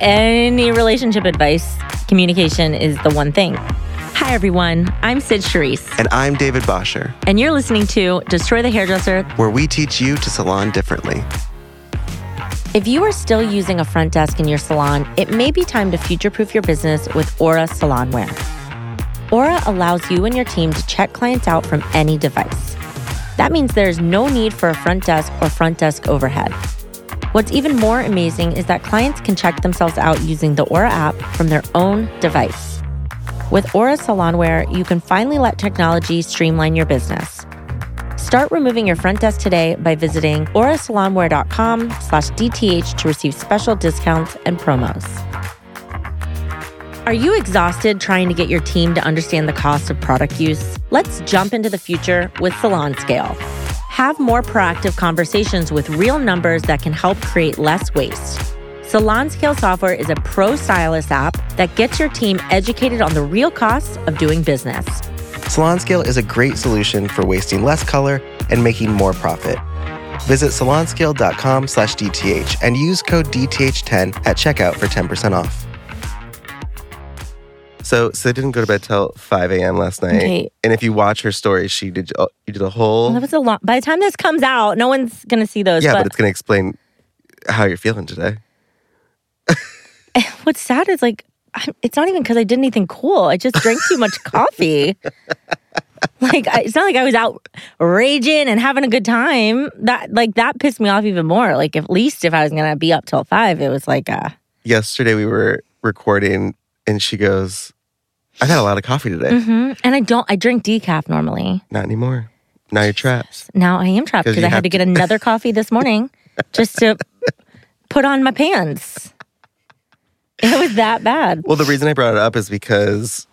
any relationship advice, communication is the one thing. Hi, everyone. I'm Cyd Charisse, And I'm David Bosscher, and you're listening to Destroy the Hairdresser. where we teach you to salon differently. If you are still using a front desk in your salon, it may be time to future proof your business with Aura Salonware. Aura allows you and your team to check clients out from any device. That means there's no need for a front desk or front desk overhead. What's even more amazing is that clients can check themselves out using the Aura app from their own device. With Aura Salonware, you can finally let technology streamline your business. Start removing your front desk today by visiting aurasalonware.com slash DTH to receive special discounts and promos. Are you exhausted trying to get your team to understand the cost of product use? Let's jump into the future with SalonScale. Have more proactive conversations with real numbers that can help create less waste. SalonScale software is a pro stylist app that gets your team educated on the real costs of doing business. SalonScale is a great solution for wasting less color and making more profit. Visit salonscale.com slash DTH and use code DTH10 at checkout for 10% off. So Cyd didn't go to bed till 5 a.m. last night. Okay. And if you watch her story, she did uh, you did a whole That was a lot. By the time this comes out, no one's going to see those. Yeah, but, but it's gonna explain how you're feeling today. what's sad is like, I- it's not even because I did anything cool. I just drank too much coffee. like, I, it's not like I was out raging and having a good time. That like that pissed me off even more. Like, at least if I was gonna be up till five, it was like, uh, Yesterday we were recording and she goes, I've had a lot of coffee today. mhm. and I don't. I drink decaf normally. Not anymore. Now you're trapped. Now I am trapped because I had to get another coffee this morning just to put on my pants. It was that bad. Well, the reason I brought it up is because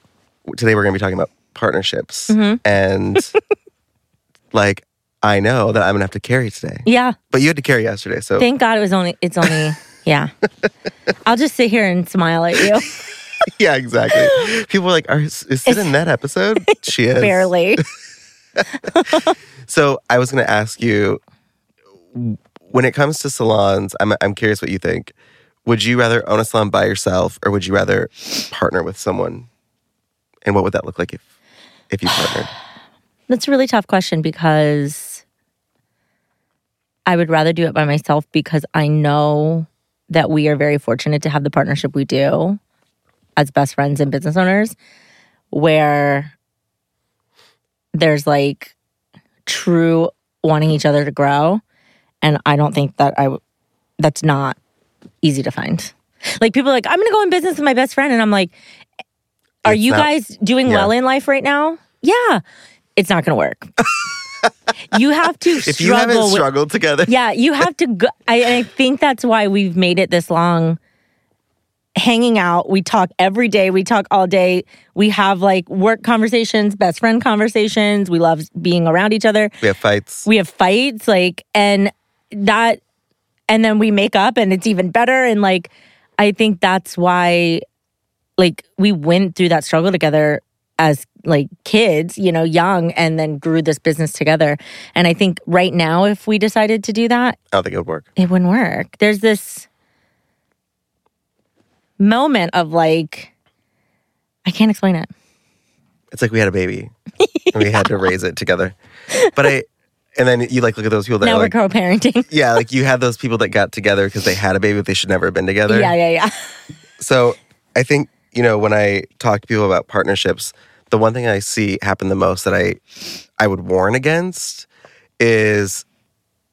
today we're going to be talking about partnerships. Mm-hmm. And like, I know that I'm going to have to carry today. Yeah. But you had to carry yesterday. So Thank God it was only, it's only, yeah. I'll just sit here and smile at you. yeah, exactly. People were like, Are, is Cyd in that episode? She is. Barely. So I was going to ask you when it comes to salons, I'm, I'm curious what you think. Would you rather own a salon by yourself or would you rather partner with someone? And what would that look like if, if you partnered? That's a really tough question because I would rather do it by myself because I know that we are very fortunate to have the partnership we do as best friends and business owners, where there's like true wanting each other to grow. And I don't think that I, w- that's not easy to find. Like people are like, I'm gonna go in business with my best friend. And I'm like, are It's you not- guys doing yeah. well in life right now? Yeah. It's not gonna work. you have to If you haven't struggle with struggled together, yeah, you have to go. I, I think that's why we've made it this long. Hanging out, we talk every day. We talk all day. We have like work conversations, best friend conversations. We love being around each other. we have fights. We have fights, like, and that, and then we make up, and it's even better. And like, I think that's why, like, we went through that struggle together as like kids, you know, young, and then grew this business together. And I think right now, if we decided to do that, I don't think it would work. it wouldn't work. There's this moment of like, I can't explain it. It's like we had a baby and we had to raise it together. But I, and then you like look at those people that now are we're like, co-parenting. yeah, like you have those people that got together because they had a baby, but they should never have been together. yeah, yeah, yeah. So I think, you know, when I talk to people about partnerships, the one thing I see happen the most that I I would warn against is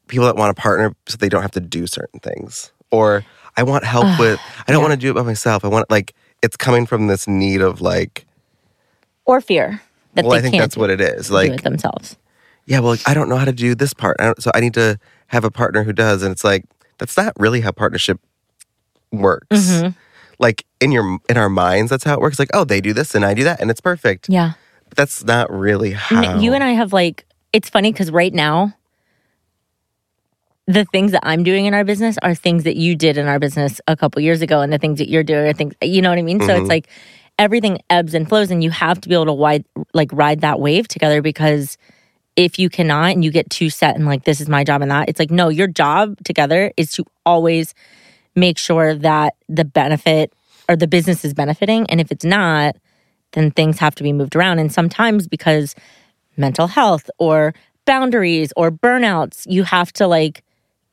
people that want to partner so they don't have to do certain things. Or I want help with I don't want to do it by myself. I want like it's coming from this need of like Or fear that well, they I think can't that's what it is. do Like it themselves. yeah, well, I don't know how to do this part. I don't, so I need to have a partner who does. And it's like, that's not really how partnership works. Mm-hmm. Like in your in our minds, that's how it works. Like, oh, they do this and I do that, and it's perfect. Yeah. But that's not really how. You and I have like, it's funny because right now, the things that I'm doing in our business are things that you did in our business a couple years ago, and the things that you're doing are things, you know what I mean? So Mhm. it's like everything ebbs and flows, and you have to be able to wide, like ride that wave together because if you cannot and you get too set and like this is my job and that, it's like no, your job together is to always make sure that the benefit or the business is benefiting. And if it's not, then things have to be moved around. And sometimes because mental health or boundaries or burnouts, you have to like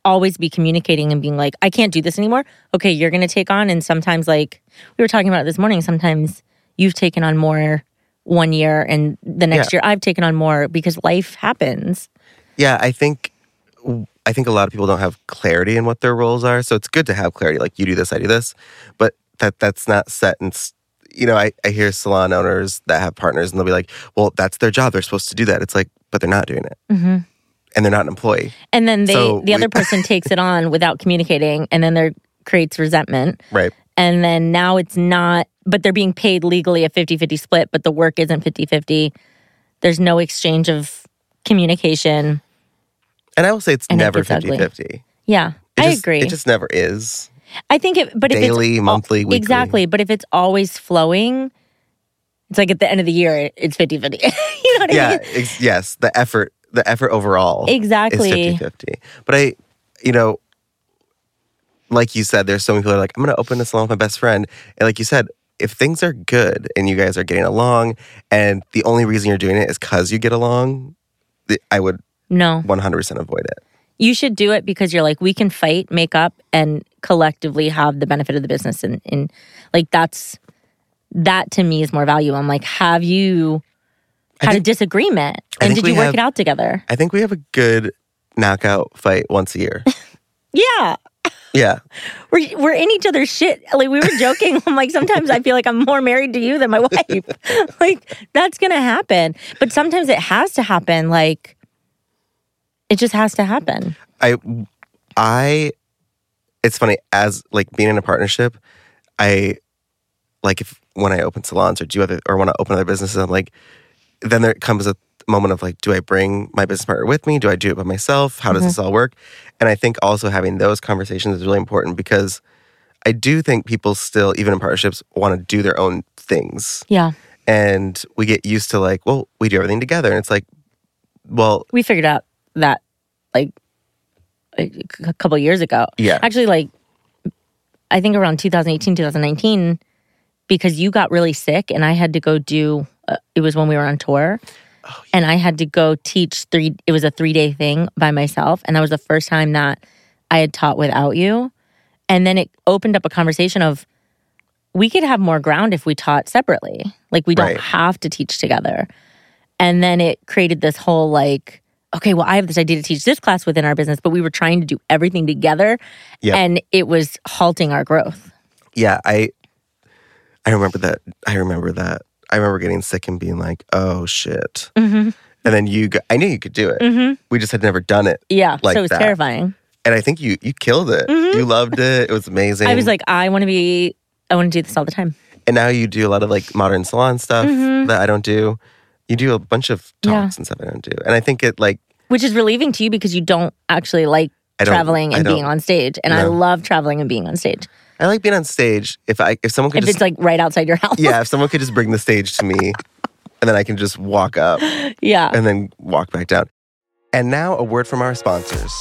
always be communicating and being like, I can't do this anymore. Okay, you're going to take on. And sometimes, like we were talking about this morning, sometimes you've taken on more one year and the next Yeah. year I've taken on more because life happens. Yeah, I think I think a lot of people don't have clarity in what their roles are. So it's good to have clarity. Like you do this, I do this, but that that's not set in. You know, I, I hear salon owners that have partners, and they'll be like, "Well, that's their job. They're supposed to do that." It's like, but they're not doing it, Mhm. And they're not an employee, And then they, So the we- other person takes it on without communicating, and then there creates resentment. right? And then now it's not, but they're being paid legally a 50 50 split, but the work isn't 50 50. There's no exchange of communication. And I will say it's never ugly. 50-50. Yeah, It I just- agree. It just never is. I think it, but if Daily, it's monthly, weekly. exactly, but if it's always flowing, it's like at the end of the year, it's 50 50. you know what I mean? ex- yes. The effort, the effort overall, Exactly. is 50-50. But I, you know, like you said, there's so many people that are like, I'm going to open a salon with my best friend, and like you said, if things are good and you guys are getting along, and the only reason you're doing it is because you get along, I would No, 100% avoid it. you should do it because you're like, we can fight, make up, and collectively have the benefit of the business. And, and like, that's, that to me is more value. I'm like, have you had a disagreement? And did you work have- it out together? I think we have a good knockout fight once a year. Yeah. yeah. We're, we're in each other's shit. Like we were joking. I'm like, sometimes I feel like I'm more married to you than my wife. like that's gonna happen. But sometimes it has to happen. Like it just has to happen. I I it's funny as like being in a partnership, I like if when I open salons or do other or want to open other businesses, I'm like then there comes a moment of like, do I bring my business partner with me? Do I do it by myself? How does this mm-hmm. all work? And I think also having those conversations is really important because I do think people still, even in partnerships, want to do their own things. Yeah. And we get used to like, well, we do everything together. And it's like, well, We figured out that like a a couple years ago. yeah. Actually, like I think around 2018, 2019, because you got really sick and I had to go do. Uh, it was when we were on tour, and I had to go teach three. It was a three day thing by myself, and that was the first time that I had taught without you. And then it opened up a conversation of we could have more ground if we taught separately. Like we don't Right. have to teach together. And then it created this whole like, okay, well, I have this idea to teach this class within our business, but we were trying to do everything together. Yep. And it was halting our growth. yeah, I I remember that. I remember that. I remember getting sick and being like, "Oh shit!" Mm-hmm. And then you, go, I knew you could do it. Mm-hmm. We just had never done it, Yeah. Like so it was that. terrifying. and I think you you killed it. Mhm. You loved it. It was amazing. I was like, I want to be, I want to do this all the time. and now you do a lot of like modern salon stuff Mhm. that I don't do. You do a bunch of Yeah. talks and stuff I don't do, and I think it like Which is relieving to you because you don't actually like don't traveling and being on stage. And I love traveling and being on stage. I like being on stage. If I if someone could If just it's like right outside your house. yeah, if someone could just bring the stage to me, and then I can just walk up yeah. and then walk back down. And now a word from our sponsors.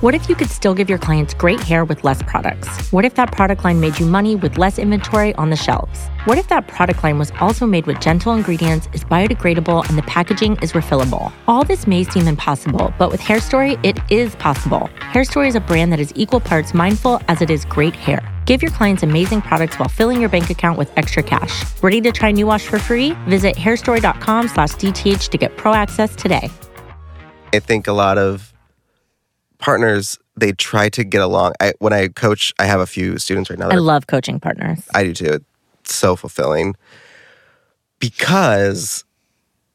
What if you could still give your clients great hair with less products? What if that product line made you money with less inventory on the shelves? What if that product line was also made with gentle ingredients, is biodegradable, and the packaging is refillable? All this may seem impossible, but with Hairstory, it is possible. Hairstory is a brand that is equal parts mindful as it is great hair. Give your clients amazing products while filling your bank account with extra cash. Ready to try New Wash for free? Visit hairstory.com slash DTH to get pro access today. I think a lot of partners they try to get along. I when I coach, I have a few students right now. I love coaching partners. I do too. It's so fulfilling because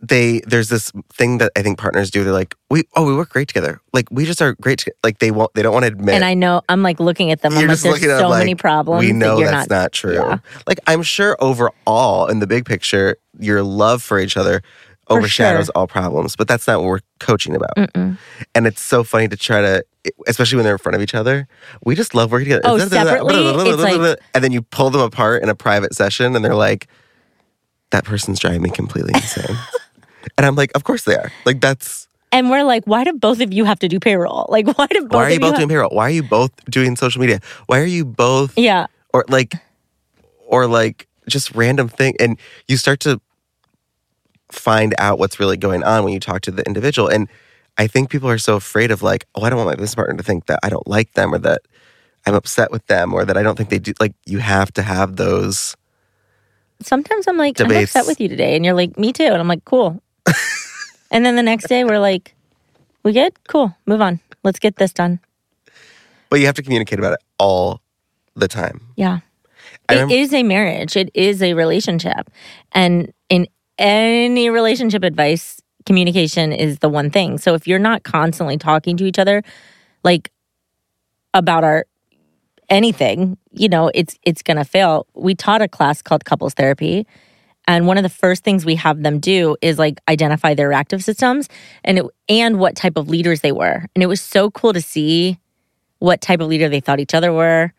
they there's this thing that I think partners do. They're like, we oh we work great together. Like we just are great. To, like they won't they don't want to admit. And I know I'm like looking at them. I'm You're like, there's so like, many problems. We know that you're that's not, not, true. yeah. Like I'm sure overall in the big picture, your love for each other overshadows sure. all problems. But that's not what we're coaching about. Mm-mm. And it's so funny to try to, especially when they're in front of each other. We just love working together. Oh, separately, it's like- and then you pull them apart in a private session, and they're like, "That person's driving me completely insane." and I'm like, "Of course they are. Like that's And we're like, why do both of you have to do payroll? Like, why do both Why are you both ha- doing payroll? Why are you both doing social media? Why are you both Yeah. or like or like just random thing and you start to find out what's really going on when you talk to the individual and i think people are so afraid of like oh i don't want my business partner to think that i don't like them or that i'm upset with them or that i don't think they do like you have to have those Sometimes I'm like, Debates. I'm upset with you today. And you're like, me too. And I'm like, cool. and then the next day we're like, we good? Cool. Move on. Let's get this done. but you have to communicate about it all the time Yeah. It is a marriage. It is a relationship. And in any relationship advice, communication is the one thing. So if you're not constantly talking to each other like about our anything, you know, it's it's going to fail. We taught a class called couples therapy, and one of the first things we have them do is like identify their reactive systems and it, and what type of leaders they were. And it was so cool to see what type of leader they thought each other were,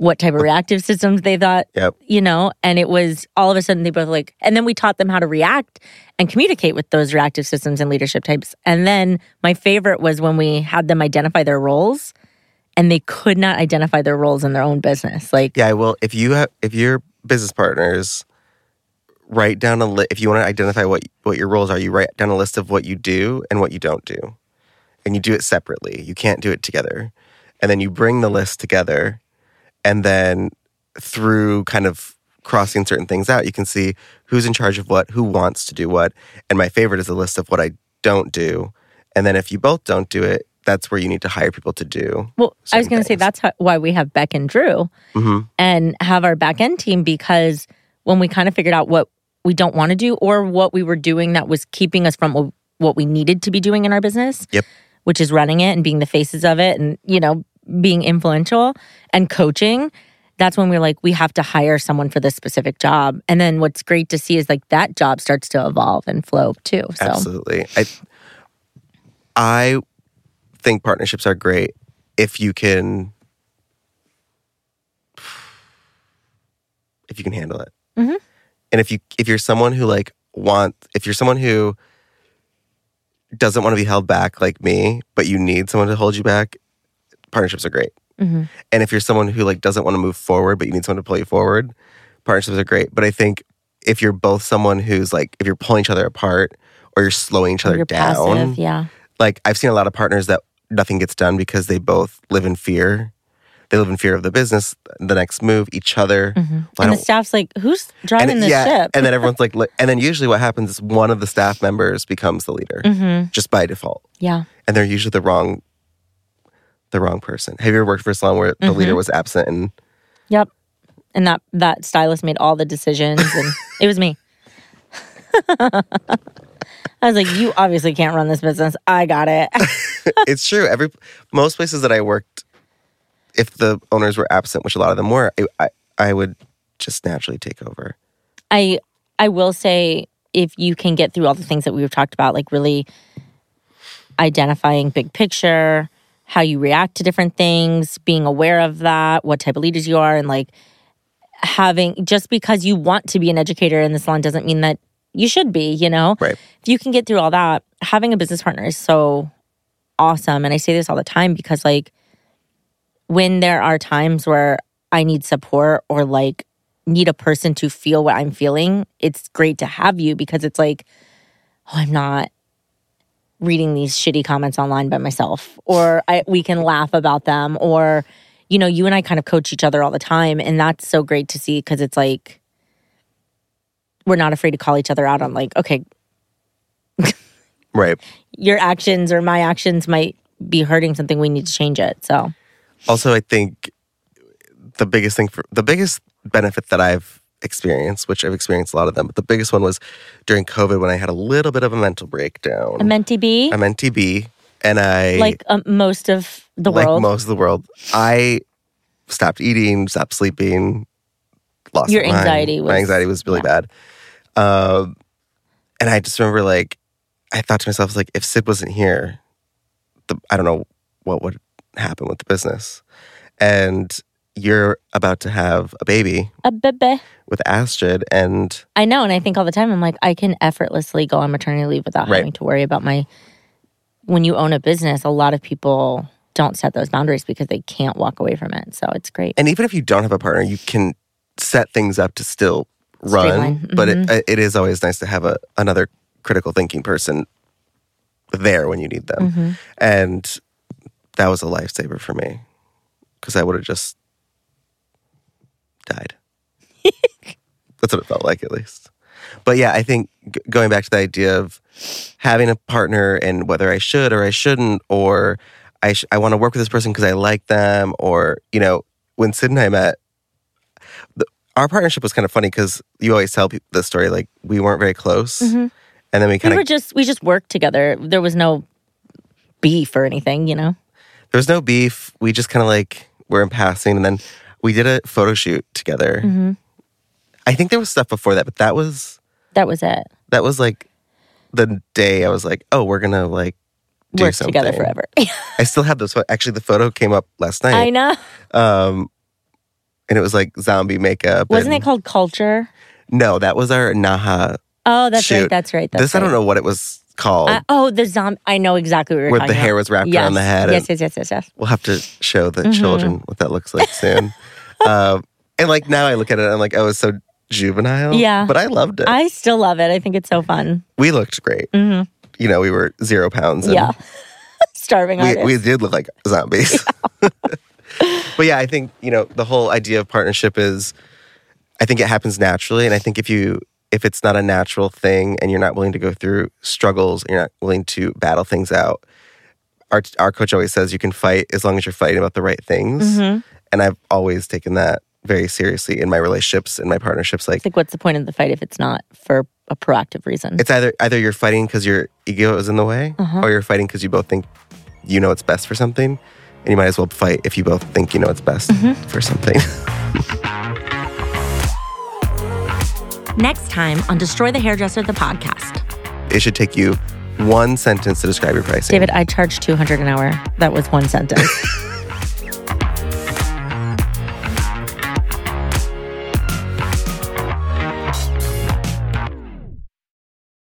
what type of reactive systems they thought, Yep. you know, and it was all of a sudden they both like, and then we taught them how to react and communicate with those reactive systems and leadership types. And then my favorite was when we had them identify their roles and they could not identify their roles in their own business. Like, yeah well if you have if your business partners write down a list if you want to identify what what your roles are you write down a list of what you do and what you don't do and you do it separately you can't do it together and then you bring the list together and then through kind of crossing certain things out you can see who's in charge of what who wants to do what. And my favorite is a list of what i don't do. And then if you both don't do it that's where you need to hire people to do well, I was going to say that's how, why we have Beck and Drew hmm and have our back end team because when we kind of figured out what we don't want to do or what we were doing that was keeping us from what- what we needed to be doing in our business, Yep. which is running it and being the faces of it and, you know, being influential and coaching, that's when we're like, we have to hire someone for this specific job. And then what's great to see is like that job starts to evolve and flow too. So, Absolutely. I I think partnerships are great if you can if you can handle it. Mhm. And if you if you're someone who like want if you're someone who doesn't want to be held back like me, but you need someone to hold you back, partnerships are great. Mhm. And if you're someone who like doesn't want to move forward, but you need someone to pull you forward, partnerships are great. But I think if you're both someone who's like if you're pulling each other apart or you're slowing each other you're down, passive. Yeah. like I've seen a lot of partners that nothing gets done because they both live in fear. They live in fear of the business, the next move, each other. Why And the staff's like, who's driving and, this yeah, ship? and then everyone's like, li- and then usually what happens is one of the staff members becomes the leader hmm just by default, Yeah. and they're usually the wrong, the wrong person. Have you ever worked for a salon where the Mm-hmm. leader was absent and Yep. And that that stylist made all the decisions and it was me. I was like, you obviously can't run this business. I got it. it's true. Every most places that I worked, if the owners were absent, which a lot of them were, I I, I would just naturally take over. I I will say if you can get through all the things that we've talked about, like really identifying big picture, how you react to different things, being aware of that, what type of leaders you are, and like having just because you want to be an educator in the salon doesn't mean that you should be, you know? Right. If you can get through all that, having a business partner is so awesome. And I say this all the time because like when there are times where I need support or like need a person to feel what I'm feeling, it's great to have you because it's like, oh, I'm not reading these shitty comments online by myself, or I, we can laugh about them, or you know, you and I kind of coach each other all the time, and that's so great to see because it's like we're not afraid to call each other out on like, okay, Right. your actions or my actions might be hurting something. We need to change it. So also i think the biggest thing for the biggest benefit that i've experienced which i've experienced a lot of them but the biggest one was during covid when i had a little bit of a mental breakdown. A mentee be i'm ntb and i like um, most of the like world. most of the world. I stopped eating stopped sleeping lost Your my mind. anxiety my was- anxiety was really bad. Um and i just remember like i thought to myself like if Cyd wasn't here the, i don't know what would happen with the business. And you're about to have a baby a bebe. with Astrid, and I know, and I think all the time, I'm like, I can effortlessly go on maternity leave without Right. having to worry about my when you own a business, a lot of people don't set those boundaries because they can't walk away from it. So it's great. And even if you don't have a partner, you can set things up to still run. Streamline. But it, mm-hmm. it is always nice to have a another critical thinking person there when you need them. Mm-hmm. And that was a lifesaver for me because I would have just died. That's what it felt like, at least. But yeah, I think g- going back to the idea of having a partner and whether I should or I shouldn't, or I sh- I want to work with this person because I like them, or you know, when Cyd and I met, the, our partnership was kind of funny because you always tell people the story like we weren't very close, mm-hmm. and then we we kind were of just we just worked together. There was no beef or anything, you know. there was no beef. We just kind of like were in passing, and then we did a photo shoot together. Mm-hmm. I think there was stuff before that, but that was That was it. that was like the day I was like, oh, we're gonna like do Work something together forever. I still have those. Actually, the photo came up last night. I know. Um, and it was like zombie makeup. Wasn't and- it called Culture? No, that was our Naha. Oh, that's Shoot. right. That's right. That's this I don't know what it was called. Uh, oh, the zombie. I know exactly what you're Where the hair about. was wrapped yes. around the head Yes, yes, yes, yes, yes. we'll have to show the Mhm. children what that looks like soon. um, and like now I look at it, I'm like, oh, it's so juvenile. Yeah. but I loved it. I still love it. I think it's so fun. we looked great. hmm You know, we were zero pounds. And Yeah. Starving we, we did look like zombies. but yeah, I think, you know, the whole idea of partnership is I think it happens naturally. And I think if you if it's not a natural thing and you're not willing to go through struggles and you're not willing to battle things out, our our coach always says you can fight as long as you're fighting about the right things. Mhm. And I've always taken that very seriously in my relationships and my partnerships. Like It's like, what's the point of the fight if it's not for a proactive reason? it's either either you're fighting because your ego is in the way, Uh-huh. or you're fighting because you both think you know what's best for something, and you might as well fight if you both think you know what's best Mm-hmm. for something. Next time on Destroy the Hairdresser, the podcast. it should take you one sentence to describe your pricing. David, I charge 200 an hour. That was one sentence.